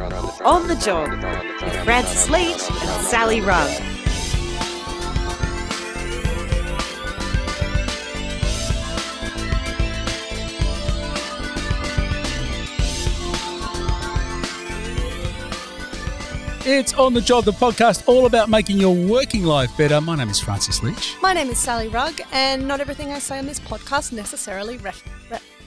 On the Job with Francis Leach and Sally Rugg. It's On the Job, the podcast all about making your working life better. My name is Francis Leach. My name is Sally Rugg, and not everything I say on this podcast necessarily ref-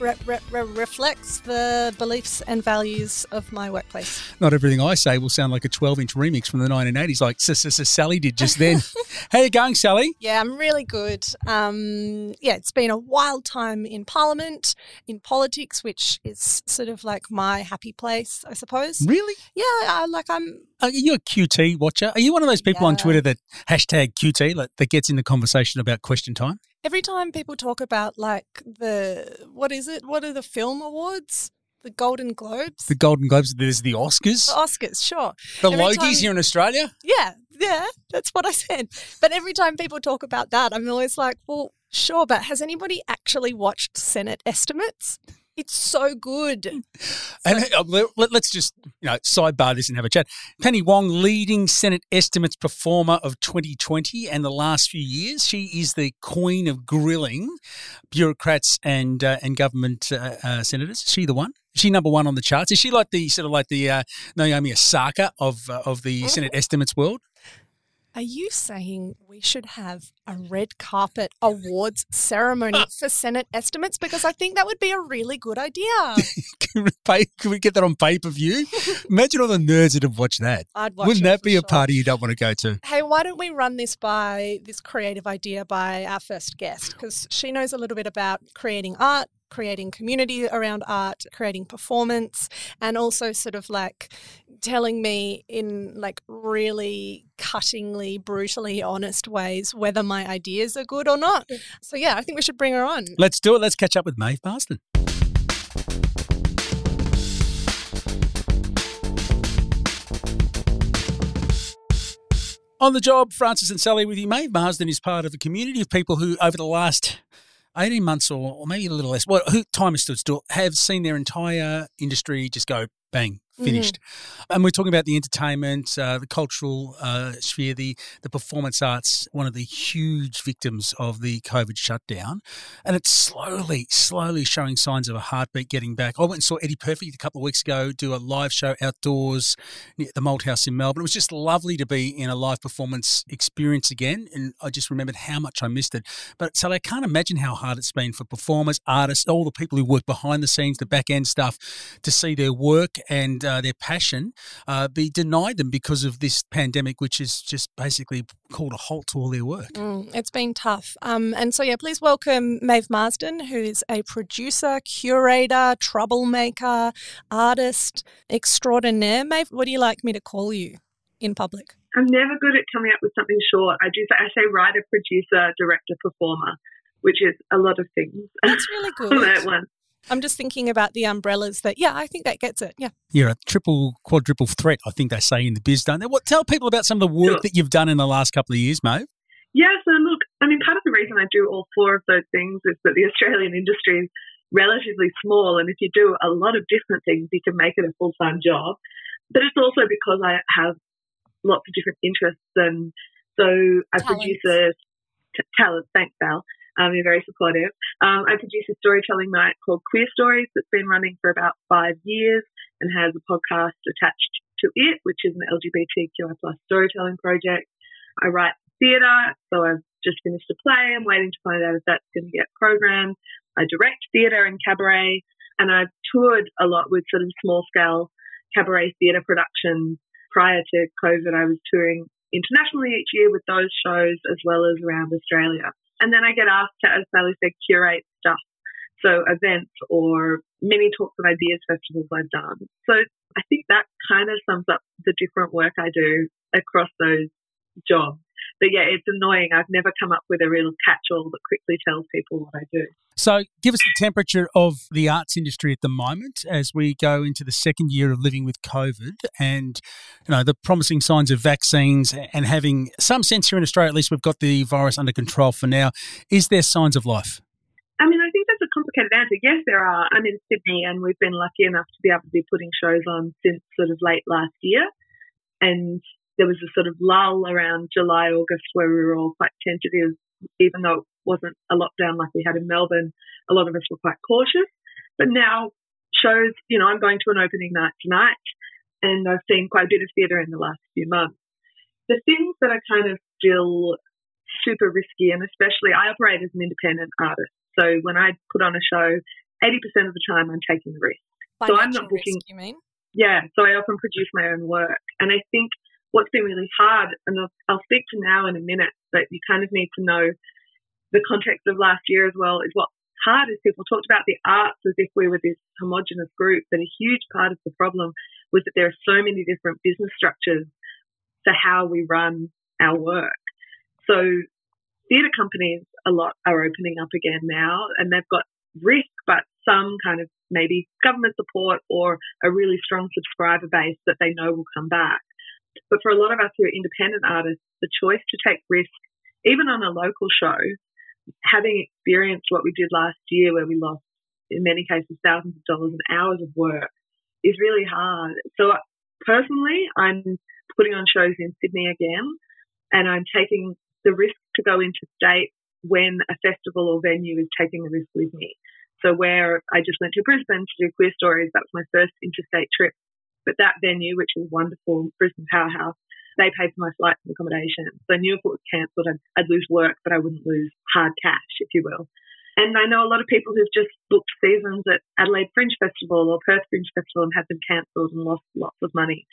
re- re- re- re- reflects the beliefs and values of my workplace. Not everything I say will sound like a 12 inch remix from the 1980s, like Sally did just then. How you going, Sally? Yeah, I'm really good. Um, yeah, it's been a wild time in Parliament, in politics, which is sort of like my happy place, I suppose. Really? Yeah, I, like I'm. Are you a QT watcher? Are you one of those people on Twitter that hashtag QT like, that gets in the conversation about question time? Every time people talk about like the what is it? What are the film awards? The Golden Globes. The Golden Globes, there's the Oscars, the Oscars, sure. the every Logies time- here in Australia. Yeah, yeah, that's what I said. But every time people talk about that, I'm always like, well, sure, but has anybody actually watched Senate estimates? It's so good. And uh, let, us just you know sidebar this and have a chat. Penny Wong, leading Senate estimates performer of 2020 and the last few years, she is the queen of grilling bureaucrats and uh, and government uh, uh, senators. Is she the one? Is she number one on the charts? Is she like the sort of like the uh, Naomi Osaka of uh, of the Senate estimates world? Are you saying we should have a red carpet awards ceremony for Senate estimates? Because I think that would be a really good idea. Can we, pay, can we get that on pay per view? Imagine all the nerds that have watched that. I'd watch Wouldn't that be a sure. party you don't want to go to? Hey, why don't we run this by this creative idea by our first guest? Because she knows a little bit about creating art, creating community around art, creating performance, and also sort of like telling me in like really cuttingly, brutally honest ways whether my ideas are good or not. So yeah, I think we should bring her on. Let's do it. Let's catch up with Maeve Marsden. On the job, Francis and Sally with you. Maeve Marsden is part of a community of people who, over the last 18 months or, or maybe a little less, well, who time has stood still, have seen their entire industry just go bang, finished. And we're talking about the entertainment, uh, the cultural uh, sphere, the, the performance arts, one of the huge victims of the COVID shutdown. And it's slowly, slowly showing signs of a heartbeat getting back. I went and saw Eddie Perfect a couple of weeks ago do a live show outdoors near the Malt House in Melbourne. It was just lovely to be in a live performance experience again. And I just remembered how much I missed it. But so I can't imagine how hard it's been for performers, artists, all the people who work behind the scenes, the back end stuff, to see their work and uh, their passion uh, be denied them because of this pandemic, which has just basically called a halt to all their work. Mm, it's been tough. Um, and so, yeah, please welcome Maeve Marsden, who is a producer, curator, troublemaker, artist extraordinaire. Maeve, what do you like me to call you in public? I'm never good at coming up with something short. I do. I say writer, producer, director, performer, which is a lot of things. That's really all at good. once. I'm just thinking about the umbrellas that, yeah, I think that gets it. Yeah. You're a triple, quadruple threat, I think they say in the biz, don't they? What, tell people about some of the work Sure. that you've done in the last couple of years, Maeve. Yeah. So look, I mean, part of the reason I do all four of those things is that the Australian industry is relatively small, and if you do a lot of different things, you can make it a full time job. But it's also because I have lots of different interests, and so I produce a t- talent. Thanks, Val. Um, you're very supportive. Um, I produce a storytelling night called Queer Stories that's been running for about five years and has a podcast attached to it, which is an LGBTQI plus storytelling project. I write theatre, so I've just finished a play. I'm waiting to find out if that's going to get programmed. I direct theatre and cabaret, and I've toured a lot with sort of small scale cabaret theatre productions. Prior to COVID, I was touring internationally each year with those shows as well as around Australia. And then I get asked to, as Sally said, curate stuff. So events or mini talks and ideas festivals I've done. So I think that kind of sums up the different work I do across those jobs. But yeah, it's annoying. I've never come up with a real catch-all that quickly tells people what I do. So, give us the temperature of the arts industry at the moment as we go into the second year of living with COVID, and you know the promising signs of vaccines and having some sense here in Australia. At least we've got the virus under control for now. Is there signs of life? I mean, I think a a complicated answer. Yes, there are. I'm in Sydney, and we've been lucky enough to be able to be putting shows on since sort of late last year. And there was a sort of lull around July, August where we were all quite tentative, even though it wasn't a lockdown like we had in Melbourne. A lot of us were quite cautious. But now shows, you know, I'm going to an opening night tonight, and I've seen quite a bit of theatre in the last few months. The things that are kind of still super risky, and especially I operate as an independent artist. So when I put on a show, 80% of the time I'm taking the risk. Financial so I'm not booking. risk, you mean? Yeah, so I often produce my own work. And I think what's been really hard, and I'll, I'll speak to now in a minute, but you kind of need to know the context of last year as well, is what's hard is people talked about the arts as if we were this homogenous group, but a huge part of the problem was that there are so many different business structures for how we run our work. So theatre companies a lot are opening up again now and they've got risk, but some kind of maybe government support or a really strong subscriber base that they know will come back. But for a lot of us who are independent artists, the choice to take risk, even on a local show, having experienced what we did last year where we lost, in many cases, thousands of dollars and hours of work, is really hard. So personally, I'm putting on shows in Sydney again and I'm taking the risk to go into state when a festival or venue is taking the risk with me. So where I just went to Brisbane to do queer stories, that was my first interstate trip. But that venue, which was wonderful, Brisbane Powerhouse, they paid for my flights and accommodation. So I knew if it was cancelled, I'd, I'd lose work, but I wouldn't lose hard cash, if you will. And I know a lot of people who've just booked seasons at Adelaide Fringe Festival or Perth Fringe Festival and had them cancelled and lost lots of money.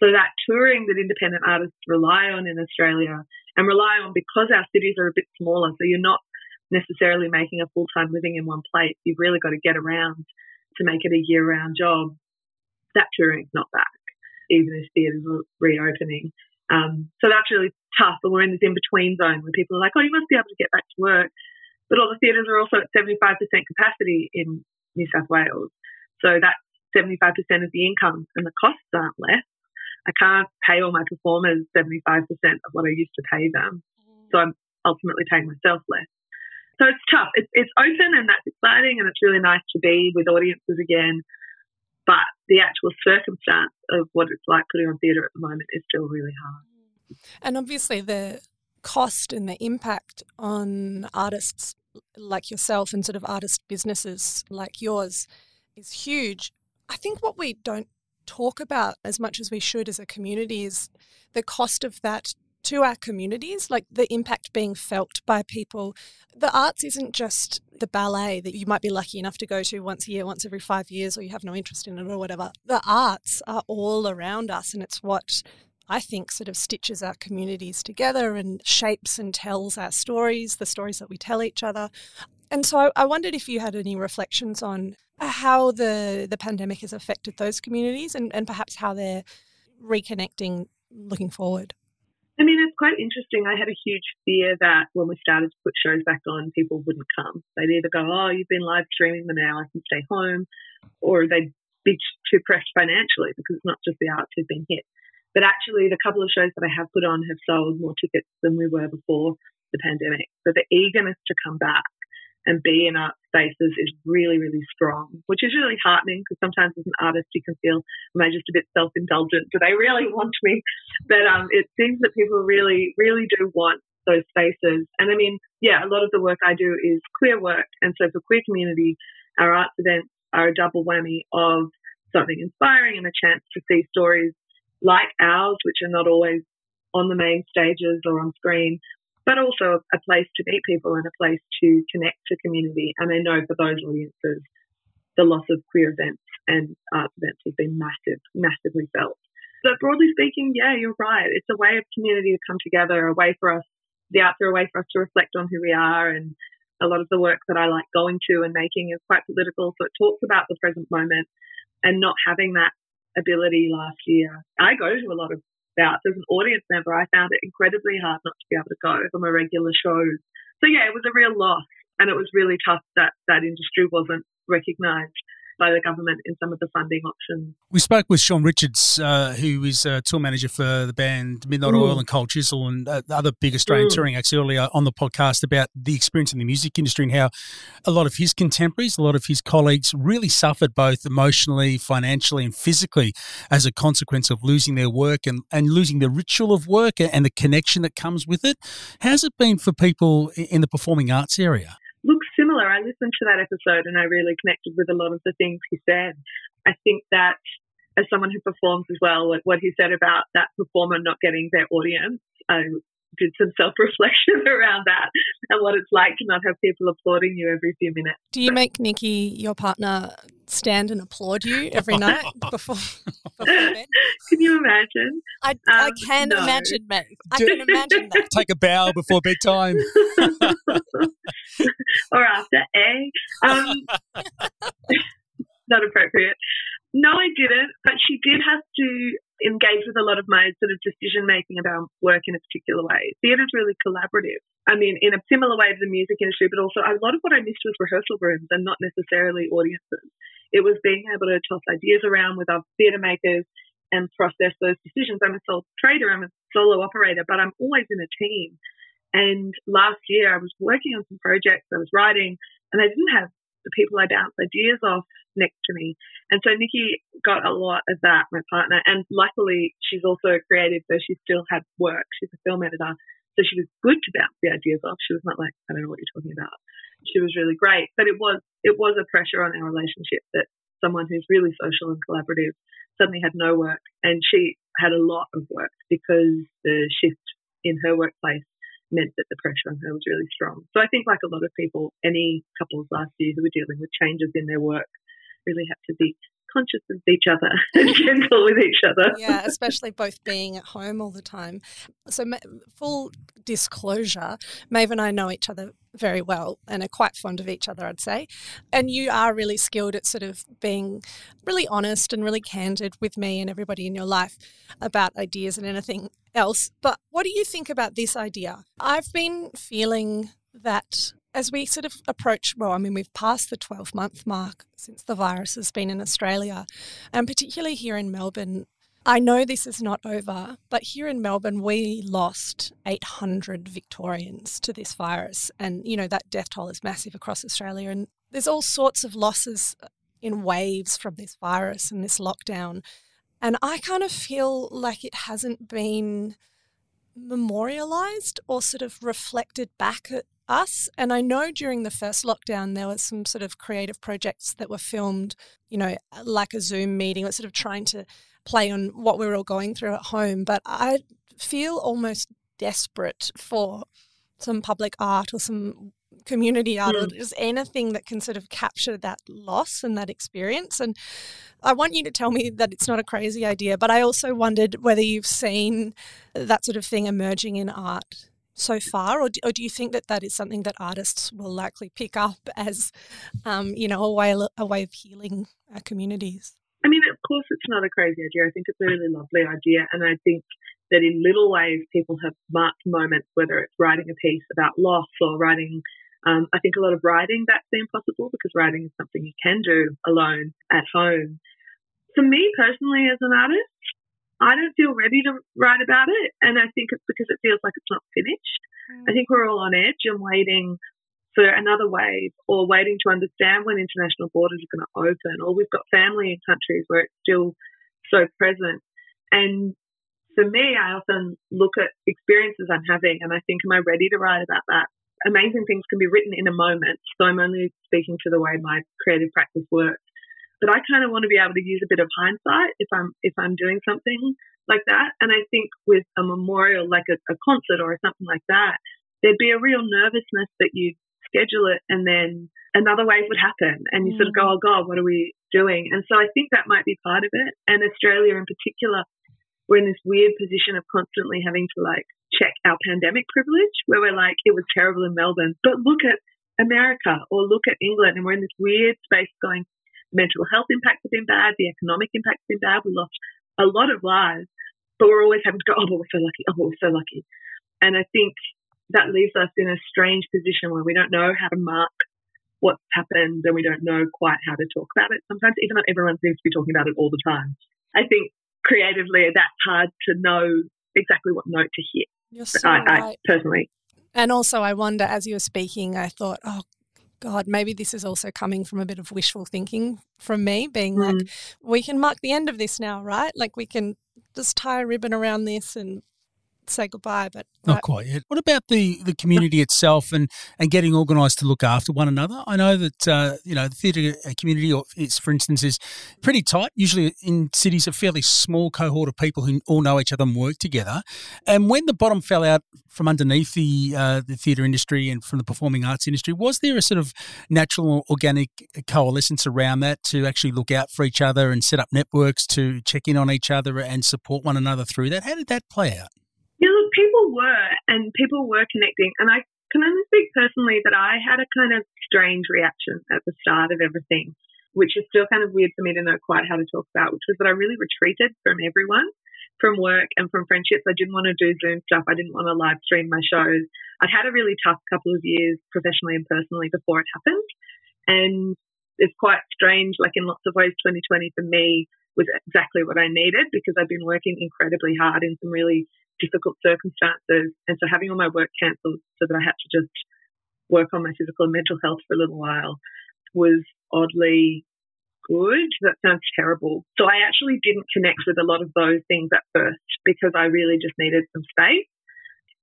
So that touring that independent artists rely on in Australia and rely on because our cities are a bit smaller, so you're not necessarily making a full time living in one place. You've really got to get around to make it a year round job. That touring's not back, even if theatres are reopening. Um, so that's really tough. And we're in this in between zone where people are like, oh, you must be able to get back to work. But all the theatres are also at 75% capacity in New South Wales. So that's 75% of the income and the costs aren't less. I can't pay all my performers 75% of what I used to pay them. So I'm ultimately paying myself less. So it's tough. It's, it's open and that's exciting and it's really nice to be with audiences again. But the actual circumstance of what it's like putting on theatre at the moment is still really hard. And obviously, the cost and the impact on artists like yourself and sort of artist businesses like yours is huge. I think what we don't talk about as much as we should as a community is the cost of that to our communities, like the impact being felt by people. The arts isn't just the ballet that you might be lucky enough to go to once a year, once every five years, or you have no interest in it or whatever. The arts are all around us, and it's what I think sort of stitches our communities together and shapes and tells our stories, the stories that we tell each other. And so I wondered if you had any reflections on how the, the pandemic has affected those communities and, and perhaps how they're reconnecting looking forward. I mean, it's quite interesting. I had a huge fear that when we started to put shows back on, people wouldn't come. They'd either go, oh, you've been live streaming them now, I can stay home, or they'd be too pressed financially because it's not just the arts who've been hit. But actually, the couple of shows that I have put on have sold more tickets than we were before the pandemic. So the eagerness to come back and be in art spaces is really, really strong, which is really heartening because sometimes as an artist you can feel, am I just a bit self indulgent? Do they really want me? But um, it seems that people really, really do want those spaces. And I mean, yeah, a lot of the work I do is queer work. And so for queer community, our arts events are a double whammy of something inspiring and a chance to see stories like ours, which are not always on the main stages or on screen, but also a place to meet people and a place to connect to community. And I know for those audiences, the loss of queer events and arts events has been massive, massively felt. But broadly speaking, yeah, you're right. It's a way of community to come together, a way for us, the arts are a way for us to reflect on who we are. And a lot of the work that I like going to and making is quite political. So it talks about the present moment and not having that ability last year. I go to a lot of about. As an audience member, I found it incredibly hard not to be able to go from a regular shows. So yeah, it was a real loss, and it was really tough that that industry wasn't recognised. By the government in some of the funding options. We spoke with Sean Richards, uh, who is a tour manager for the band Midnight mm. Oil and Cold Chisel and uh, other big Australian mm. touring acts earlier on the podcast about the experience in the music industry and how a lot of his contemporaries, a lot of his colleagues really suffered both emotionally, financially, and physically as a consequence of losing their work and, and losing the ritual of work and the connection that comes with it. How's it been for people in the performing arts area? Look, similar. I listened to that episode and I really connected with a lot of the things he said. I think that as someone who performs as well, what he said about that performer not getting their audience, I did some self reflection around that and what it's like to not have people applauding you every few minutes. Do you make Nikki, your partner, stand and applaud you every night before, before bed? Can you imagine? I, um, I can no. imagine, mate. I can imagine that. Take a bow before bedtime. or after, eh? Um, not appropriate. No, I didn't, but she did have to engage with a lot of my sort of decision making about work in a particular way. Theatre is really collaborative. I mean, in a similar way to the music industry, but also a lot of what I missed was rehearsal rooms and not necessarily audiences. It was being able to toss ideas around with other theatre makers and process those decisions. I'm a sole trader, I'm a solo operator, but I'm always in a team. And last year I was working on some projects, I was writing, and I didn't have the people I bounce ideas off next to me. And so Nikki got a lot of that, my partner. And luckily, she's also a creative, so she still had work. She's a film editor. So she was good to bounce the ideas off. She was not like, I don't know what you're talking about. She was really great. But it was it was a pressure on our relationship that someone who's really social and collaborative suddenly had no work and she had a lot of work because the shift in her workplace meant that the pressure on her was really strong. So I think, like a lot of people, any couples last year who were dealing with changes in their work really had to be conscious of each other and gentle with each other. Yeah, especially both being at home all the time. So, full disclosure, Maeve and I know each other very well and are quite fond of each other, I'd say. And you are really skilled at sort of being really honest and really candid with me and everybody in your life about ideas and anything else. But what do you think about this idea? I've been feeling that as we sort of approach, well, I mean, we've passed the 12 month mark since the virus has been in Australia, and particularly here in Melbourne. I know this is not over, but here in Melbourne, we lost 800 Victorians to this virus. And, you know, that death toll is massive across Australia. And there's all sorts of losses in waves from this virus and this lockdown. And I kind of feel like it hasn't been memorialized or sort of reflected back at us. And I know during the first lockdown, there was some sort of creative projects that were filmed, you know, like a Zoom meeting, or sort of trying to play on what we were all going through at home. But I feel almost desperate for some public art or some community art mm. or just anything that can sort of capture that loss and that experience. And I want you to tell me that it's not a crazy idea, but I also wondered whether you've seen that sort of thing emerging in art so far, or do, or do, you think that that is something that artists will likely pick up as, um, you know, a way a way of healing our communities? I mean, of course, it's not a crazy idea. I think it's a really lovely idea, and I think that in little ways, people have marked moments, whether it's writing a piece about loss or writing. Um, I think a lot of writing that's been possible because writing is something you can do alone at home. For me personally, as an artist, I don't feel ready to write about it. And I think it's because it feels like it's not finished. Mm. I think we're all on edge and waiting for another wave or waiting to understand when international borders are going to open or we've got family in countries where it's still so present. And for me, I often look at experiences I'm having and I think, am I ready to write about that? Amazing things can be written in a moment. So I'm only speaking to the way my creative practice works. But I kind of want to be able to use a bit of hindsight if I'm if I'm doing something like that. And I think with a memorial, like a, a concert or something like that, there'd be a real nervousness that you schedule it and then another wave would happen and you mm. sort of go, mm. oh God, what are we doing? And so I think that might be part of it. And Australia in particular, we're in this weird position of constantly having to like check our pandemic privilege where we're like, it was terrible in Melbourne, but look at America or look at England and we're in this weird space going, mental health impacts have been bad, the economic impacts have been bad. We lost a lot of lives, but we're always having to go, oh, but we're so lucky, oh, but we're so lucky. And I think that leaves us in a strange position where we don't know how to mark what's happened and we don't know quite how to talk about it sometimes, even though everyone seems to be talking about it all the time. I think creatively that's hard to know exactly what note to hit. You're so I, right. I personally. And also, I wonder, as you were speaking, I thought, oh, God, maybe this is also coming from a bit of wishful thinking from me, being Mm. like, we can mark the end of this now, right? Like, we can just tie a ribbon around this and say goodbye. But Not quite yet. What about the, the community itself and, and getting organised to look after one another? I know that uh, you know the theatre community, is, for instance, is pretty tight. Usually in cities, a fairly small cohort of people who all know each other and work together. And when the bottom fell out from underneath the uh, the theatre industry and from the performing arts industry, was there a sort of natural, organic coalescence around that to actually look out for each other and set up networks to check in on each other and support one another through that? How did that play out? Yeah, look, people were, and people were connecting. And I can only speak personally that I had a kind of strange reaction at the start of everything, which is still kind of weird for me to know quite how to talk about, which was that I really retreated from everyone, from work and from friendships. I didn't want to do Zoom stuff. I didn't want to live stream my shows. I'd had a really tough couple of years professionally and personally before it happened. And it's quite strange, like in lots of ways, 2020 for me was exactly what I needed because I've been working incredibly hard in some really difficult circumstances. And so having all my work cancelled so that I had to just work on my physical and mental health for a little while was oddly good. That sounds terrible. So I actually didn't connect with a lot of those things at first because I really just needed some space.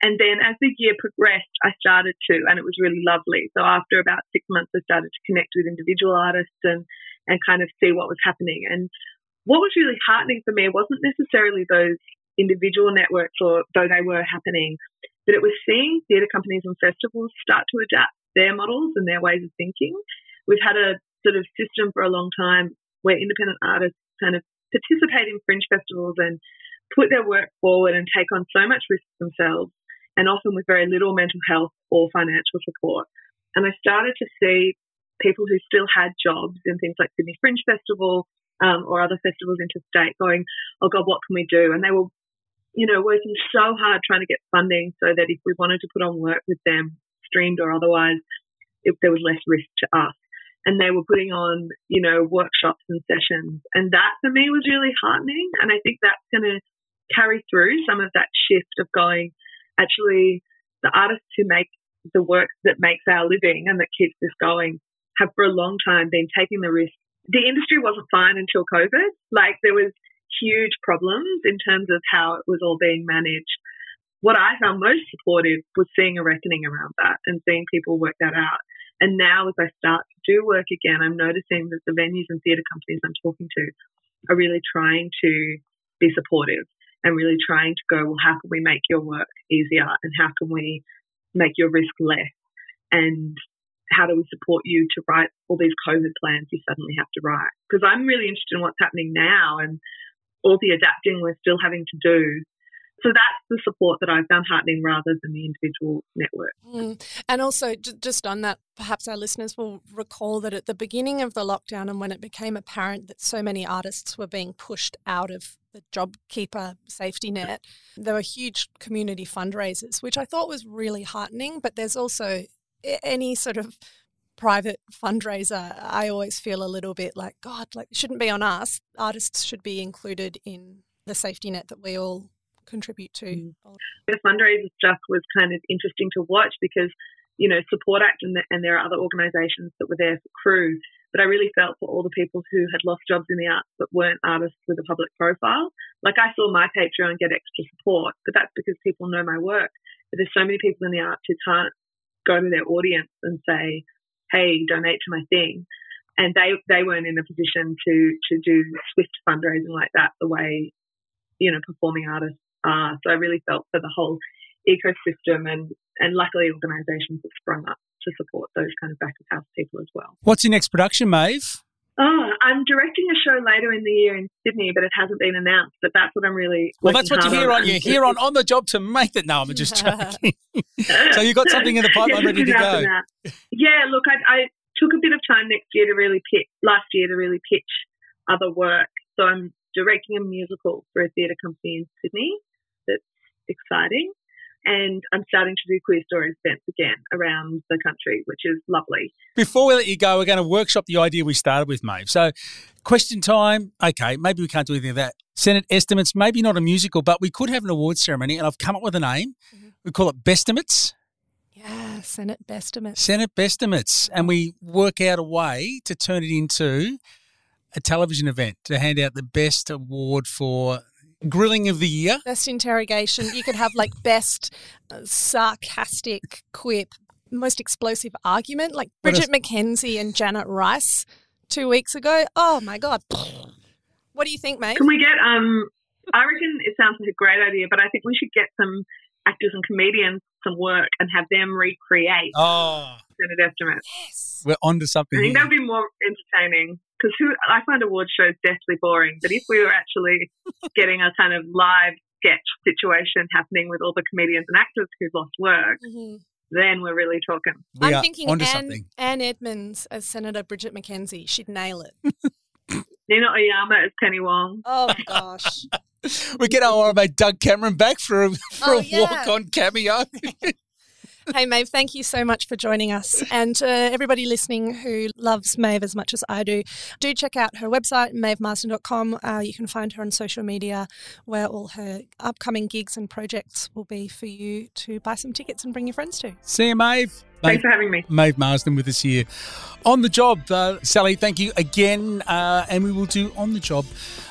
And then as the year progressed, I started to, and it was really lovely. So after about six months, I started to connect with individual artists and, and kind of see what was happening. And what was really heartening for me wasn't necessarily those individual networks, or though they were happening, but it was seeing theatre companies and festivals start to adapt their models and their ways of thinking. We've had a sort of system for a long time where independent artists kind of participate in fringe festivals and put their work forward and take on so much risk themselves, and often with very little mental health or financial support. And I started to see people who still had jobs in things like Sydney Fringe Festival um, or other festivals interstate going, oh God, what can we do? And they were, you know, working so hard trying to get funding so that if we wanted to put on work with them, streamed or otherwise, if there was less risk to us. And they were putting on, you know, workshops and sessions. And that for me was really heartening. And I think that's going to carry through some of that shift of going, actually, the artists who make the work that makes our living and that keeps this going have for a long time been taking the risk. The industry wasn't fine until COVID. Like there was huge problems in terms of how it was all being managed. What I found most supportive was seeing a reckoning around that and seeing people work that out. And now as I start to do work again, I'm noticing that the venues and theatre companies I'm talking to are really trying to be supportive and really trying to go, well, how can we make your work easier and how can we make your risk less? And how do we support you to write all these COVID plans you suddenly have to write? Because I'm really interested in what's happening now and all the adapting we're still having to do. So that's the support that I found heartening rather than the individual network. Mm. And also, just on that, perhaps our listeners will recall that at the beginning of the lockdown and when it became apparent that so many artists were being pushed out of the JobKeeper safety net, there were huge community fundraisers, which I thought was really heartening. But there's also any sort of private fundraiser, I always feel a little bit like, God, like it shouldn't be on us. Artists should be included in the safety net that we all contribute to. Mm. The fundraiser stuff was kind of interesting to watch because, you know, Support Act and, the, and there are other organisations that were there for crew. But I really felt for all the people who had lost jobs in the arts but weren't artists with a public profile. Like I saw my Patreon get extra support, but that's because people know my work. But there's so many people in the arts who can't go to their audience and say, "Hey, donate to my thing," and they they weren't in a position to to do swift fundraising like that the way you know performing artists are. So I really felt for the whole ecosystem, and and luckily organisations have sprung up to support those kind of back of house people as well. What's your next production, Maeve? Oh, I'm directing a show later in the year in Sydney, but it hasn't been announced. But that's what I'm really. Well, that's what you working hear hard on. You're And here on on the job to make that. No, I'm just joking. so you got something in the pipeline Yeah, ready to go. Yeah, look, I, I took a bit of time next year to really pitch, last year to really pitch other work. So I'm directing a musical for a theatre company in Sydney that's exciting. And I'm starting to do queer stories events again around the country, which is lovely. Before we let you go, we're going to workshop the idea we started with, Maeve. So, question time. Okay, maybe we can't do anything of that. Senate estimates, maybe not a musical, but we could have an award ceremony, and I've come up with a name. Mhm. We call it Bestimates. Yeah, Senate Bestimates. Senate Bestimates, and we work out a way to turn it into a television event to hand out the best award for grilling of the year. Best interrogation. You could have like best uh, sarcastic quip, most explosive argument, like Bridget McKenzie and Janet Rice two weeks ago. Oh my God. What do you think, mate? Can we get, um, I reckon it sounds like a great idea, but I think we should get some actors and comedians some work and have them recreate Oh, Senate estimates. Yes. we're onto I something. I think that would be more entertaining because who I find award shows deathly boring. But if we were actually getting a kind of live sketch situation happening with all the comedians and actors who've lost work, Mhm. then we're really talking. We I'm thinking onto Anne, something. Anne Edmonds as Senator Bridget McKenzie. She'd nail it. Nina Oyama as Penny Wong. Oh my gosh. We get our mate Doug Cameron back for a, for Oh, a yeah. walk-on cameo. Hey, Maeve, thank you so much for joining us. And everybody listening who loves Maeve as much as I do, do check out her website, maevemarsden.com. Uh, you can find her on social media where all her upcoming gigs and projects will be for you to buy some tickets and bring your friends to. See you, Maeve. Thanks for having me. Maeve Marsden with us here on the job. Uh, Sally, thank you again. Uh, and we will do on the job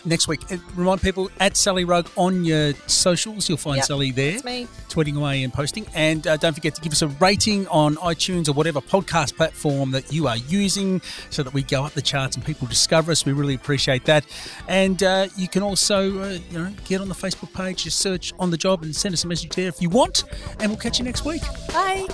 next week. Uh, remind people at Sally Rugg on your socials. You'll find Yep, Sally there. It's me. tweeting away and posting. And uh, don't forget to give us a rating on iTunes or whatever podcast platform that you are using so that we go up the charts and people discover us. We really appreciate that. And uh, you can also, uh, you know, get on the Facebook page, just search on the job and send us a message there if you want. And we'll catch you next week. Bye.